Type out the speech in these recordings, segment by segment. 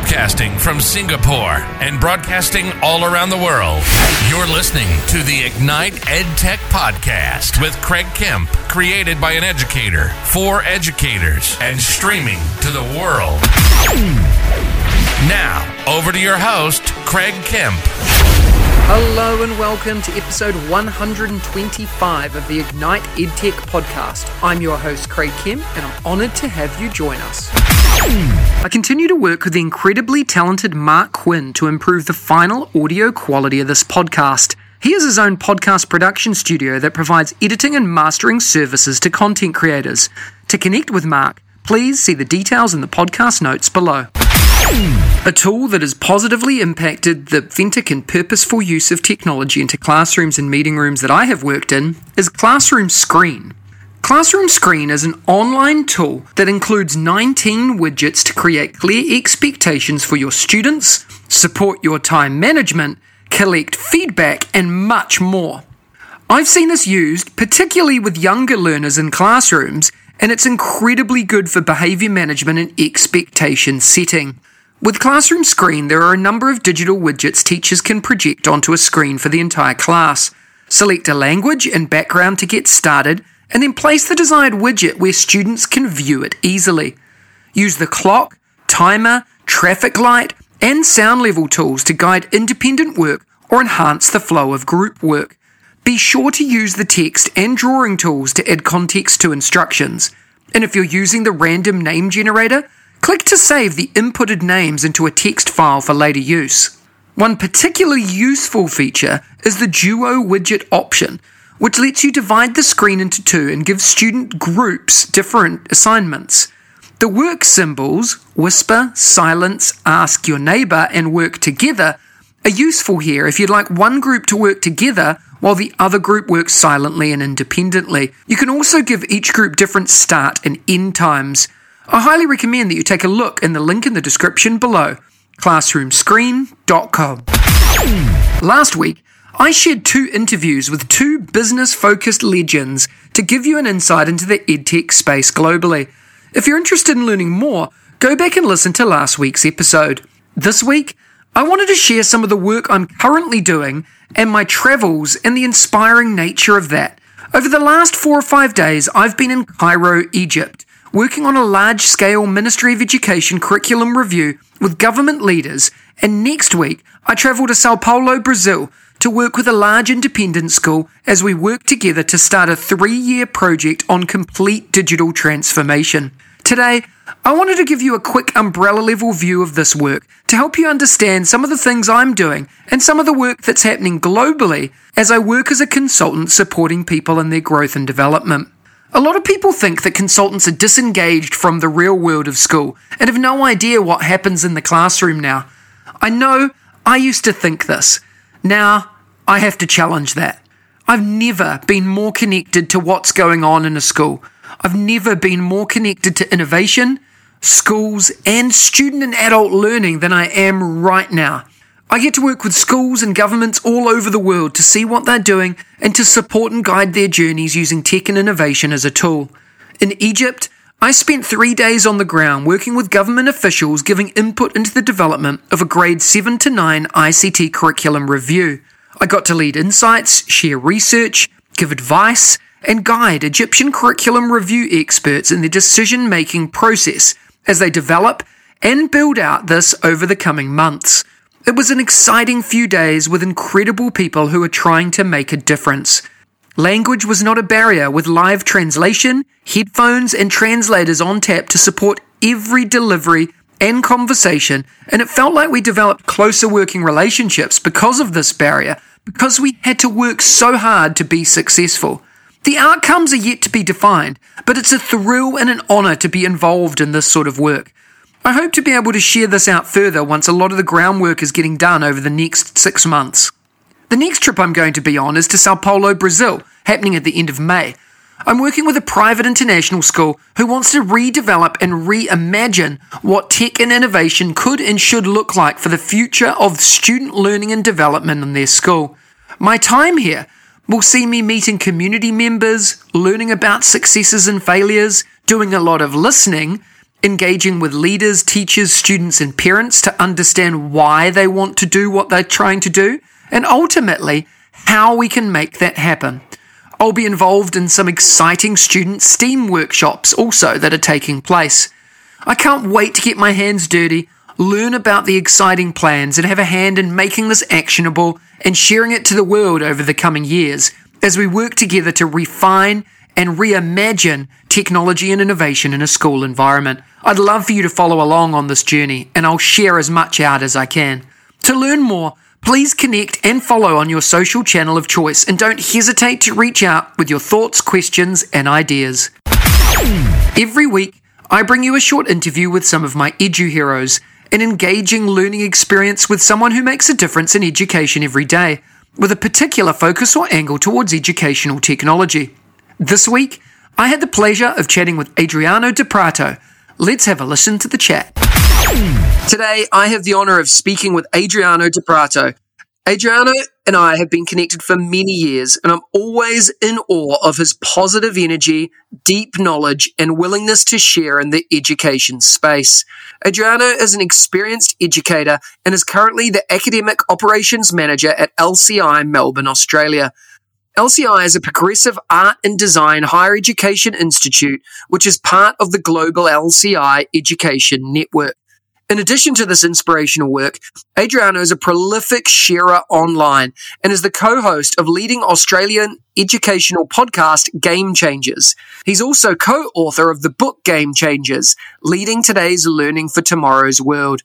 Podcasting from Singapore and broadcasting all around the world. You're listening to the Ignite EdTech Podcast with Craig Kemp, created by an educator for educators and streaming to the world. Now, over to your host, Craig Kemp. Hello and welcome to episode 125 of the Ignite EdTech podcast. I'm your host, Craig Kemp, and I'm honored to have you join us. I continue to work with the incredibly talented Mark Quinn to improve the final audio quality of this podcast. He has his own podcast production studio that provides editing and mastering services to content creators. To connect with Mark, please see the details in the podcast notes below. A tool that has positively impacted the authentic and purposeful use of technology into classrooms and meeting rooms that I have worked in is Classroom Screen. Classroom Screen is an online tool that includes 19 widgets to create clear expectations for your students, support your time management, collect feedback, and much more. I've seen this used particularly with younger learners in classrooms, and it's incredibly good for behaviour management and expectation setting. With Classroom Screen, there are a number of digital widgets teachers can project onto a screen for the entire class. Select a language and background to get started, and then place the desired widget where students can view it easily. Use the clock, timer, traffic light, and sound level tools to guide independent work or enhance the flow of group work. Be sure to use the text and drawing tools to add context to instructions. And if you're using the random name generator, Click to save the inputted names into a text file for later use. One particularly useful feature is the Duo widget option, which lets you divide the screen into two and give student groups different assignments. The work symbols, whisper, silence, ask your neighbour, and work together, are useful here if you'd like one group to work together while the other group works silently and independently. You can also give each group different start and end times. I highly recommend that you take a look in the link in the description below classroomscreen.com. Last week, I shared two interviews with two business focused legends to give you an insight into the edtech space globally. If you're interested in learning more, go back and listen to last week's episode. This week, I wanted to share some of the work I'm currently doing and my travels and the inspiring nature of that. Over the last four or five days, I've been in Cairo, Egypt, working on a large scale Ministry of Education curriculum review with government leaders, and next week I travel to Sao Paulo, Brazil to work with a large independent school as we work together to start a three year project on complete digital transformation. Today, I wanted to give you a quick umbrella level view of this work to help you understand some of the things I'm doing and some of the work that's happening globally as I work as a consultant supporting people in their growth and development. A lot of people think that consultants are disengaged from the real world of school and have no idea what happens in the classroom now. I know I used to think this. Now I have to challenge that. I've never been more connected to what's going on in a school. I've never been more connected to innovation, schools, and student and adult learning than I am right now. I get to work with schools and governments all over the world to see what they're doing and to support and guide their journeys using tech and innovation as a tool. In Egypt, I spent three days on the ground working with government officials giving input into the development of a grade 7 to 9 ICT curriculum review. I got to lead insights, share research, give advice, and guide Egyptian curriculum review experts in the decision making process as they develop and build out this over the coming months. It was an exciting few days with incredible people who were trying to make a difference. Language was not a barrier with live translation, headphones, and translators on tap to support every delivery and conversation, and it felt like we developed closer working relationships because of this barrier, because we had to work so hard to be successful. The outcomes are yet to be defined, but it's a thrill and an honour to be involved in this sort of work. I hope to be able to share this out further once a lot of the groundwork is getting done over the next six months. The next trip I'm going to be on is to Sao Paulo, Brazil, happening at the end of May. I'm working with a private international school who wants to redevelop and reimagine what tech and innovation could and should look like for the future of student learning and development in their school. My time here will see me meeting community members, learning about successes and failures, doing a lot of listening, engaging with leaders, teachers, students, and parents to understand why they want to do what they're trying to do, and ultimately, how we can make that happen. I'll be involved in some exciting student STEAM workshops also that are taking place. I can't wait to get my hands dirty, learn about the exciting plans, and have a hand in making this actionable and sharing it to the world over the coming years as we work together to refine and reimagine technology and innovation in a school environment. I'd love for you to follow along on this journey, and I'll share as much out as I can. To learn more, please connect and follow on your social channel of choice, and don't hesitate to reach out with your thoughts, questions, and ideas. Every week, I bring you a short interview with some of my edu heroes, an engaging learning experience with someone who makes a difference in education every day, with a particular focus or angle towards educational technology. This week, I had the pleasure of chatting with Adriano Di Prato. Let's have a listen to the chat. Today, I have the honor of speaking with Adriano Di Prato. Adriano and I have been connected for many years, and I'm always in awe of his positive energy, deep knowledge, and willingness to share in the education space. Adriano is an experienced educator and is currently the Academic Operations Manager at LCI Melbourne, Australia. LCI is a progressive art and design higher education institute, which is part of the global LCI education network. In addition to this inspirational work, Adriano is a prolific sharer online and is the co-host of leading Australian educational podcast Game Changers. He's also co-author of the book Game Changers, Leading Today's Learning for Tomorrow's World.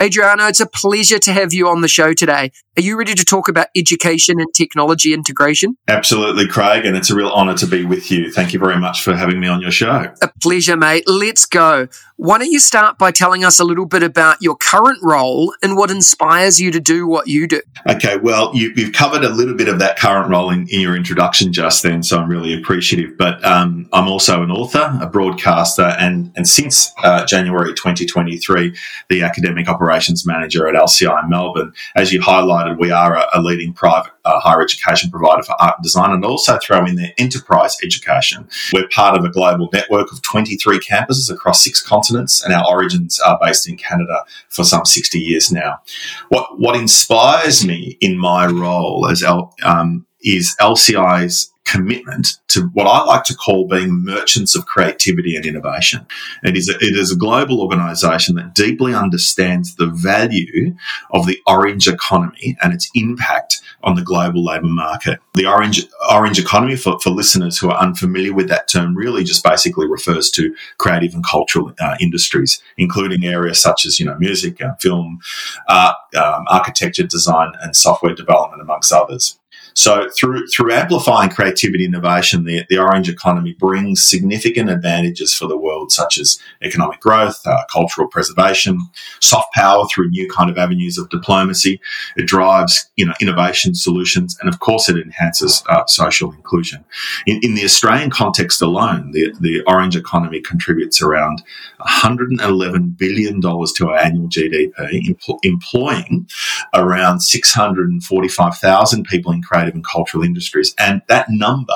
Adriano, it's a pleasure to have you on the show today. Are you ready to talk about education and technology integration? Absolutely, Craig, and it's a real honor to be with you. Thank you very much for having me on your show. A pleasure, mate. Let's go. Why don't you start by telling us a little bit about your current role and what inspires you to do what you do? Okay, well, you, have covered a little bit of that current role in, in your introduction just then, so I'm really appreciative. But um, I'm also an author, a broadcaster, and and since uh, January 2023, the academic operations manager at LCI Melbourne. As you highlighted, we are a, a leading private uh, higher education provider for art and design, and also throw in their enterprise education. We're part of a global network of 23 campuses across six continents, and our origins are based in Canada for some 60 years now. What what inspires me in my role as L, um, is LCI's commitment to what I like to call being merchants of creativity and innovation. It is a, it is a global organization that deeply understands the value of the orange economy and its impact on the global labor market. The orange orange economy, for, for listeners who are unfamiliar with that term, really just basically refers to creative and cultural uh, industries, including areas such as you know music, uh, film, art, um, architecture, design, and software development, amongst others. So through through amplifying creativity innovation, the, the orange economy brings significant advantages for the world, such as economic growth, uh, cultural preservation, soft power through new kind of avenues of diplomacy. It drives you know innovation solutions, and of course, it enhances uh, social inclusion. In, in the Australian context alone, the, the orange economy contributes around 111 billion dollars to our annual GDP, empl- employing around 645,000 people in creative creative and cultural industries. And that number,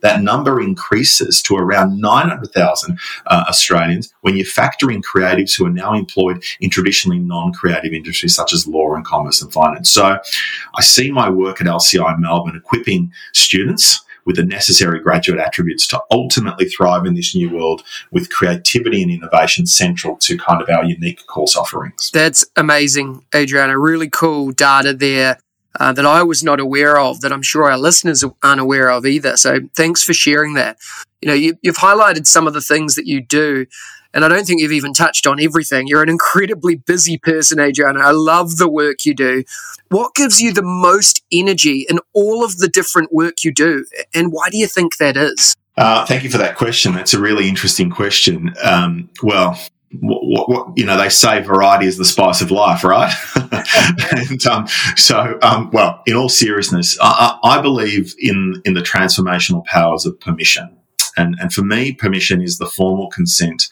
that number increases to around 900,000 uh, Australians when you factor in creatives who are now employed in traditionally non-creative industries such as law and commerce and finance. So I see my work at LCI Melbourne equipping students with the necessary graduate attributes to ultimately thrive in this new world with creativity and innovation central to kind of our unique course offerings. That's amazing, Adriano. Really cool data there uh, that I was not aware of, that I'm sure our listeners aren't aware of either. So thanks for sharing that. You know, you, you've highlighted some of the things that you do, and I don't think you've even touched on everything. You're an incredibly busy person, Adriano. I love the work you do. What gives you the most energy in all of the different work you do, and why do you think that is? Uh, thank you for that question. That's a really interesting question. Um, well, what, what, you know, they say variety is the spice of life, right? and um, so, um, well, in all seriousness, I, I, believe in in the transformational powers of permission. And, and for me, permission is the formal consent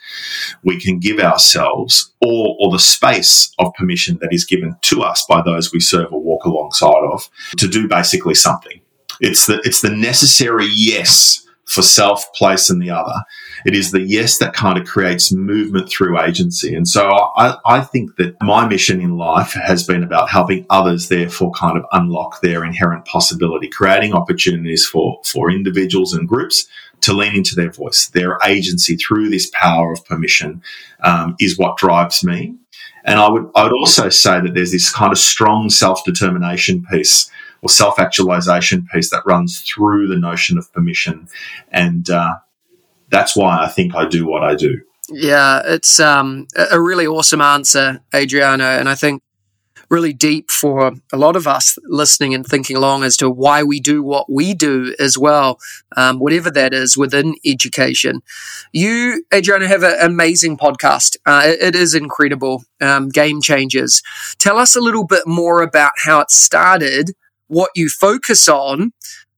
we can give ourselves or, or the space of permission that is given to us by those we serve or walk alongside of to do basically something. It's the, it's the necessary yes for self, place, and the other. It is the yes that kind of creates movement through agency. And so I, I think that my mission in life has been about helping others, therefore, kind of unlock their inherent possibility, creating opportunities for, for individuals and groups to lean into their voice. Their agency through this power of permission um, is what drives me. And I would, I would also say that there's this kind of strong self determination piece or self actualization piece that runs through the notion of permission. And uh, that's why I think I do what I do. Yeah, it's um, a really awesome answer, Adriano. And I think really deep for a lot of us listening and thinking along as to why we do what we do as well, um, whatever that is within education. You, Adriano, have an amazing podcast. Uh, it, it is incredible, um, Game Changers. Tell us a little bit more about how it started, what you focus on,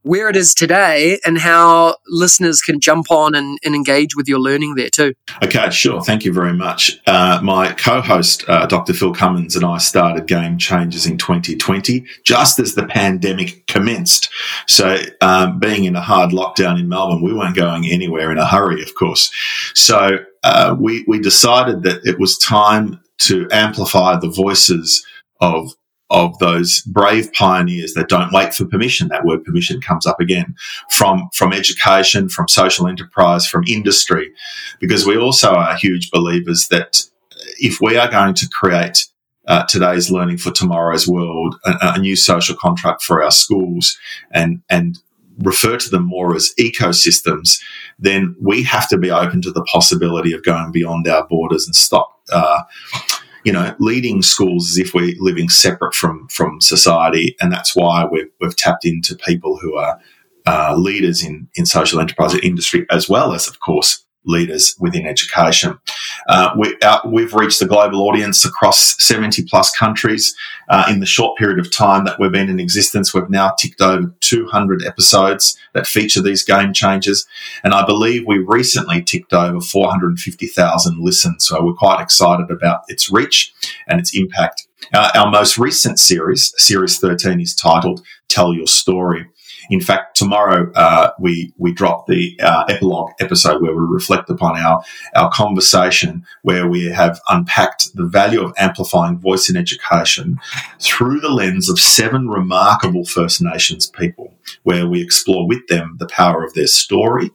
where it is today and how listeners can jump on and, and engage with your learning there too. Okay, sure. Thank you very much. Uh, my co host, uh, Dr. Phil Cummins, and I started Game Changers in 2020, just as the pandemic commenced. So, um, being in a hard lockdown in Melbourne, we weren't going anywhere in a hurry, of course. So, uh, we, we decided that it was time to amplify the voices of of those brave pioneers that don't wait for permission. That word permission comes up again from, from education, from social enterprise, from industry, because we also are huge believers that if we are going to create uh, today's learning for tomorrow's world, a, a, new social contract for our schools and, and refer to them more as ecosystems, then we have to be open to the possibility of going beyond our borders and stop, uh, you know, leading schools as if we're living separate from from society, and that's why we've we've tapped into people who are uh, leaders in in social enterprise industry, as well as, of course, leaders within education. Uh, we, have uh, reached the global audience across 70 plus countries. Uh, in the short period of time that we've been in existence, we've now ticked over 200 episodes that feature these game changers. And I believe we recently ticked over 450,000 listens. So we're quite excited about its reach and its impact. Uh, our most recent series, Series 13, is titled Tell Your Story. In fact, tomorrow uh, we we drop the uh, epilogue episode where we reflect upon our our conversation, where we have unpacked the value of amplifying voice in education through the lens of seven remarkable First Nations people, where we explore with them the power of their story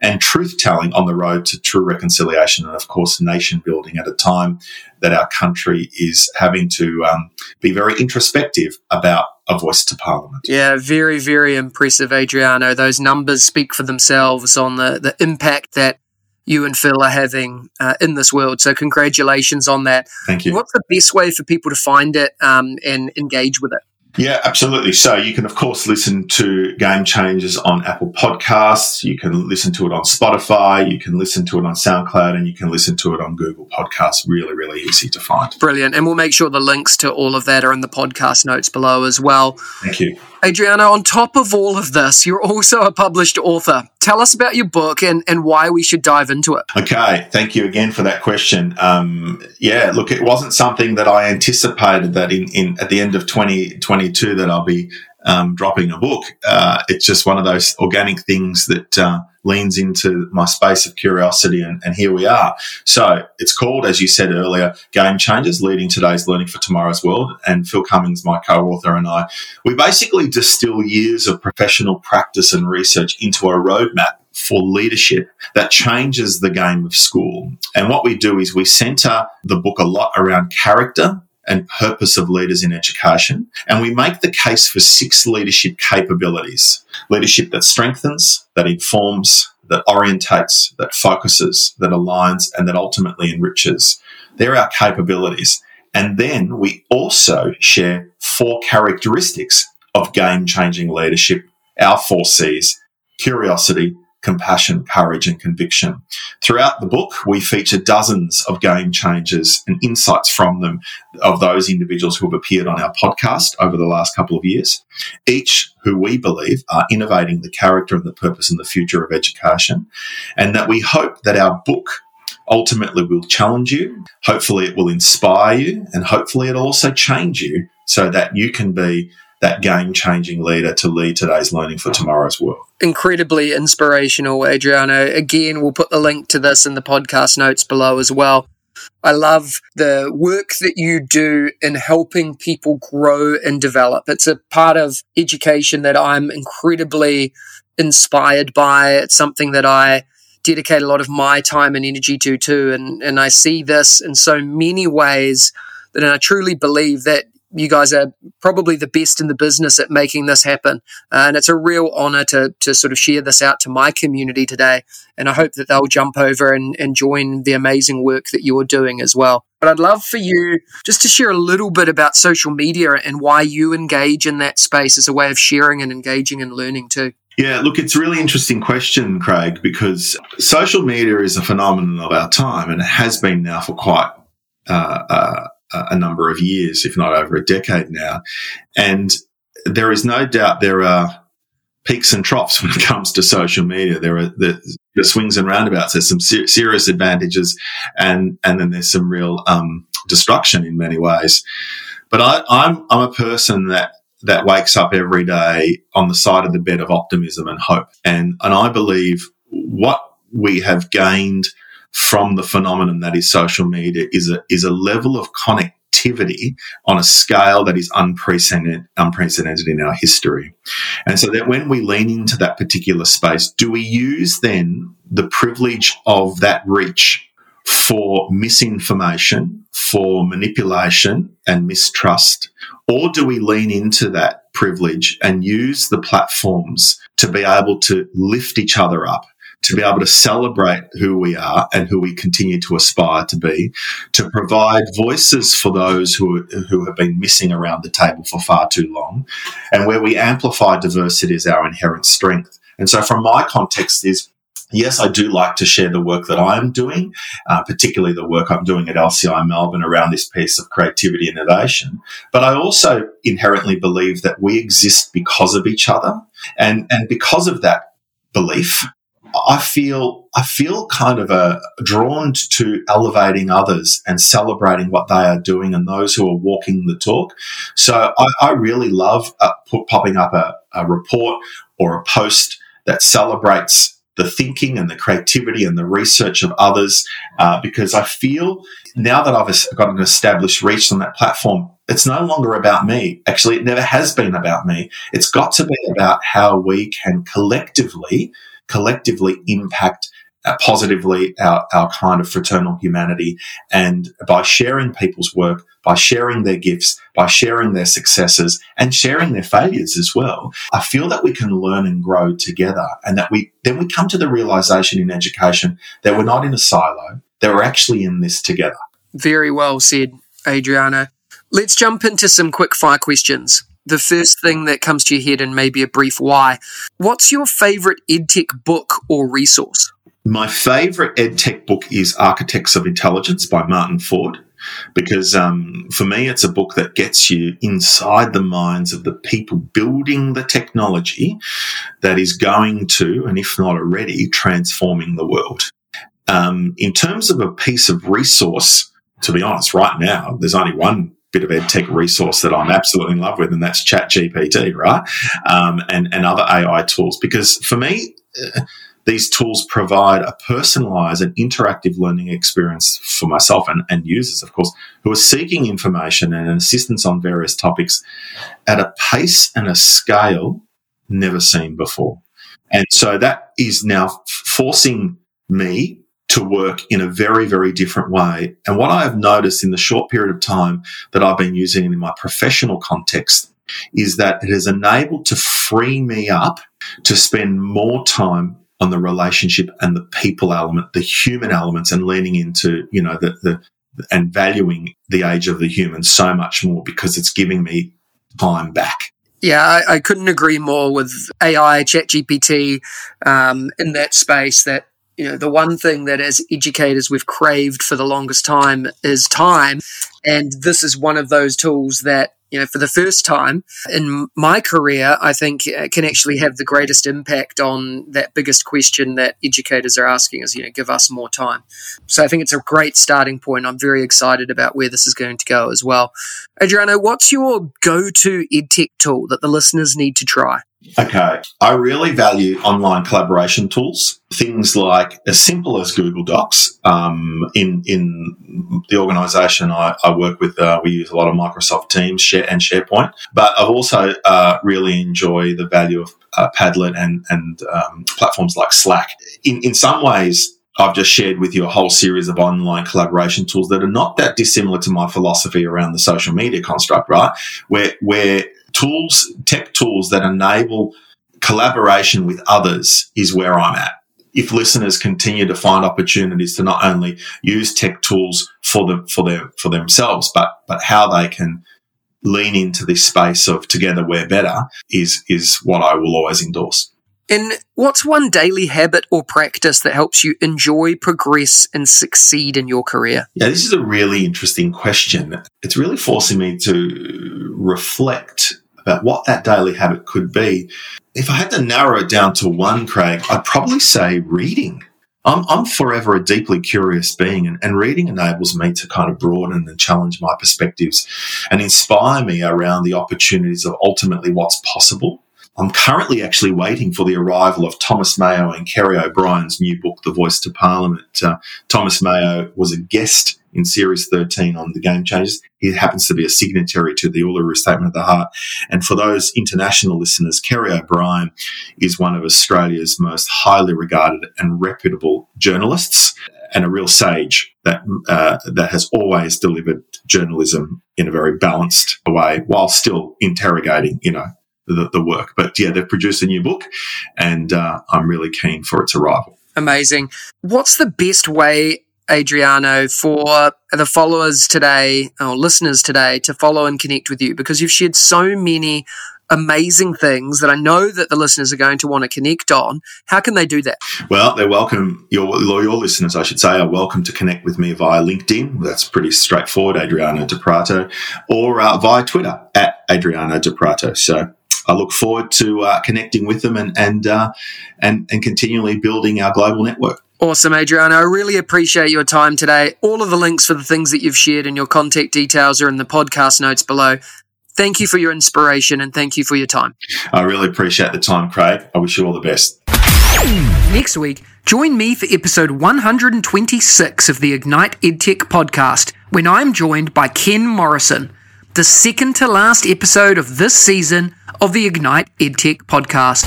and truth telling on the road to true reconciliation and, of course, nation building at a time that our country is having to um, be very introspective about a voice to Parliament. Yeah, very, very impressive, Adriano. Those numbers speak for themselves on the, the impact that you and Phil are having uh, in this world. So, congratulations on that. Thank you. What's the best way for people to find it um, and engage with it? Yeah, absolutely. So you can, of course, listen to Game Changers on Apple Podcasts. You can listen to it on Spotify. You can listen to it on SoundCloud and you can listen to it on Google Podcasts. Really, really easy to find. Brilliant. And we'll make sure the links to all of that are in the podcast notes below as well. Thank you. Adriano, on top of all of this, you're also a published author. Tell us about your book and, and why we should dive into it. Okay, thank you again for that question. Um, yeah, look, it wasn't something that I anticipated that in, in at the end of 2022 that I'll be um, dropping a book. Uh, it's just one of those organic things that uh, leans into my space of curiosity, and, and, here we are. So it's called, as you said earlier, Game Changers, Leading Today's Learning for Tomorrow's World. And Phil Cummins, my co-author, and I, we basically distill years of professional practice and research into a roadmap for leadership that changes the game of school. And what we do is we center the book a lot around character and purpose of leaders in education. And we make the case for six leadership capabilities leadership that strengthens, that informs, that orientates, that focuses, that aligns, and that ultimately enriches. They're our capabilities. And then we also share four characteristics of game changing leadership, our four C's curiosity, compassion, courage, and conviction. Throughout the book, we feature dozens of game changers and insights from them of those individuals who have appeared on our podcast over the last couple of years, each who we believe are innovating the character and the purpose and the future of education, and that we hope that our book ultimately will challenge you. Hopefully, it will inspire you, and hopefully, it'll also change you so that you can be that game changing leader to lead today's learning for tomorrow's world. Incredibly inspirational, Adriano. Again, we'll put the link to this in the podcast notes below as well. I love the work that you do in helping people grow and develop. It's a part of education that I'm incredibly inspired by. It's something that I dedicate a lot of my time and energy to too. And, and I see this in so many ways that I truly believe that you guys are probably the best in the business at making this happen. Uh, and it's a real honor to, to sort of share this out to my community today. And I hope that they'll jump over and, and join the amazing work that you're doing as well. But I'd love for you just to share a little bit about social media and why you engage in that space as a way of sharing and engaging and learning too. Yeah, look, it's a really interesting question, Craig, because social media is a phenomenon of our time and it has been now for quite uh, uh, a number of years, if not over a decade now. And there is no doubt there are peaks and troughs when it comes to social media. There are the, the swings and roundabouts. There's some ser- serious advantages, and and then there's some real um, destruction in many ways. But I, I'm I'm a person that that wakes up every day on the side of the bed of optimism and hope, and and I believe what we have gained from the phenomenon that is social media is a, is a level of connectivity on a scale that is unprecedented, unprecedented in our history. And so that when we lean into that particular space, do we use then the privilege of that reach for misinformation, for manipulation and mistrust? Or do we lean into that privilege and use the platforms to be able to lift each other up to be able to celebrate who we are and who we continue to aspire to be, to provide voices for those who, who have been missing around the table for far too long, and where we amplify diversity as our inherent strength. And so, from my context, is yes, I do like to share the work that I am doing, uh, particularly the work I'm doing at LCI Melbourne around this piece of creativity innovation. But I also inherently believe that we exist because of each other. And, and because of that belief, I feel I feel kind of a, drawn to elevating others and celebrating what they are doing and those who are walking the talk. So I, I really love uh, put, popping up a, a report or a post that celebrates the thinking and the creativity and the research of others uh, because I feel now that I've got an established reach on that platform, it's no longer about me. Actually, it never has been about me. It's got to be about how we can collectively collectively impact uh, positively our, our kind of fraternal humanity. And by sharing people's work, by sharing their gifts, by sharing their successes and sharing their failures as well, I feel that we can learn and grow together and that we, then we come to the realization in education that we're not in a silo, that we're actually in this together. Very well said, Adriano. Let's jump into some quick fire questions the first thing that comes to your head and maybe a brief why. What's your favorite EdTech book or resource? My favorite EdTech book is Architects of Intelligence by Martin Ford. Because um, for me, it's a book that gets you inside the minds of the people building the technology that is going to, and if not already, transforming the world. Um, in terms of a piece of resource, to be honest, right now, there's only one bit of ed tech resource that I'm absolutely in love with, and that's ChatGPT, right? Um, and, and other AI tools. Because for me, uh, these tools provide a personalized and interactive learning experience for myself and, and users, of course, who are seeking information and assistance on various topics at a pace and a scale never seen before. And so that is now forcing me to work in a very, very different way. And what I have noticed in the short period of time that I've been using it in my professional context is that it has enabled to free me up to spend more time on the relationship and the people element, the human elements and leaning into, you know, the, the, and valuing the age of the human so much more because it's giving me time back. Yeah, I, I couldn't agree more with AI, ChatGPT, um, in that space that you know, the one thing that as educators we've craved for the longest time is time. And this is one of those tools that you know, for the first time in my career, I think uh, can actually have the greatest impact on that biggest question that educators are asking is, you know, give us more time. So I think it's a great starting point. I'm very excited about where this is going to go as well. Adriano, what's your go to edtech tool that the listeners need to try? Okay. I really value online collaboration tools, things like as simple as Google Docs. Um, in, in the organization I, I work with, uh, we use a lot of Microsoft Teams and SharePoint, but I've also uh, really enjoy the value of uh, Padlet and, and um, platforms like Slack. In, in some ways, I've just shared with you a whole series of online collaboration tools that are not that dissimilar to my philosophy around the social media construct, right? Where, where tools, tech tools that enable collaboration with others is where I'm at. If listeners continue to find opportunities to not only use tech tools for the, for their, for themselves, but, but how they can lean into this space of together we're better is, is what I will always endorse. And what's one daily habit or practice that helps you enjoy, progress, and succeed in your career? Yeah, this is a really interesting question. It's really forcing me to reflect about what that daily habit could be. If I had to narrow it down to one, Craig, I'd probably say reading. I'm, I'm forever a deeply curious being, and, and reading enables me to kind of broaden and challenge my perspectives and inspire me around the opportunities of ultimately what's possible. I'm currently actually waiting for the arrival of Thomas Mayo and Kerry O'Brien's new book, The Voice to Parliament. Uh, Thomas Mayo was a guest in Series 13 on the Game Changers. He happens to be a signatory to the Uluru Statement of the Heart. And for those international listeners, Kerry O'Brien is one of Australia's most highly regarded and reputable journalists and a real sage that uh, that has always delivered journalism in a very balanced way while still interrogating, you know, the, the work. But yeah, they've produced a new book, and uh, I'm really keen for its arrival. Amazing. What's the best way Adriano, for the followers today or listeners today to follow and connect with you because you've shared so many amazing things that I know that the listeners are going to want to connect on. How can they do that? Well, they're welcome. Your, your listeners, I should say, are welcome to connect with me via LinkedIn. That's pretty straightforward, Adriano Di Prato, or uh, via Twitter at Adriano Di Prato. So I look forward to uh, connecting with them and and, uh, and and continually building our global network. Awesome, Adriano. I really appreciate your time today. All of the links for the things that you've shared and your contact details are in the podcast notes below. Thank you for your inspiration and thank you for your time. I really appreciate the time, Craig. I wish you all the best. Next week, join me for episode 126 of the Ignite EdTech podcast when I'm joined by Ken Morrison, the second to last episode of this season of the Ignite EdTech podcast.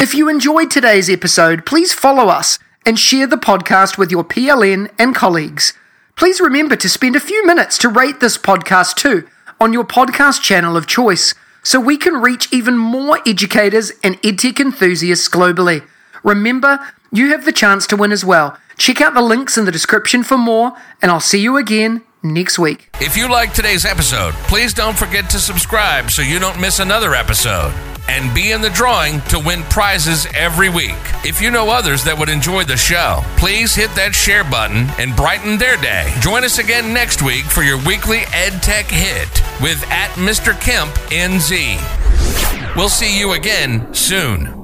If you enjoyed today's episode, please follow us and share the podcast with your PLN and colleagues. Please remember to spend a few minutes to rate this podcast too on your podcast channel of choice so we can reach even more educators and edtech enthusiasts globally. Remember, you have the chance to win as well. Check out the links in the description for more, and I'll see you again next week. If you like today's episode, please don't forget to subscribe so you don't miss another episode and be in the drawing to win prizes every week. If you know others that would enjoy the show, please hit that share button and brighten their day. Join us again next week for your weekly EdTech hit with at Mr. Kemp NZ. We'll see you again soon.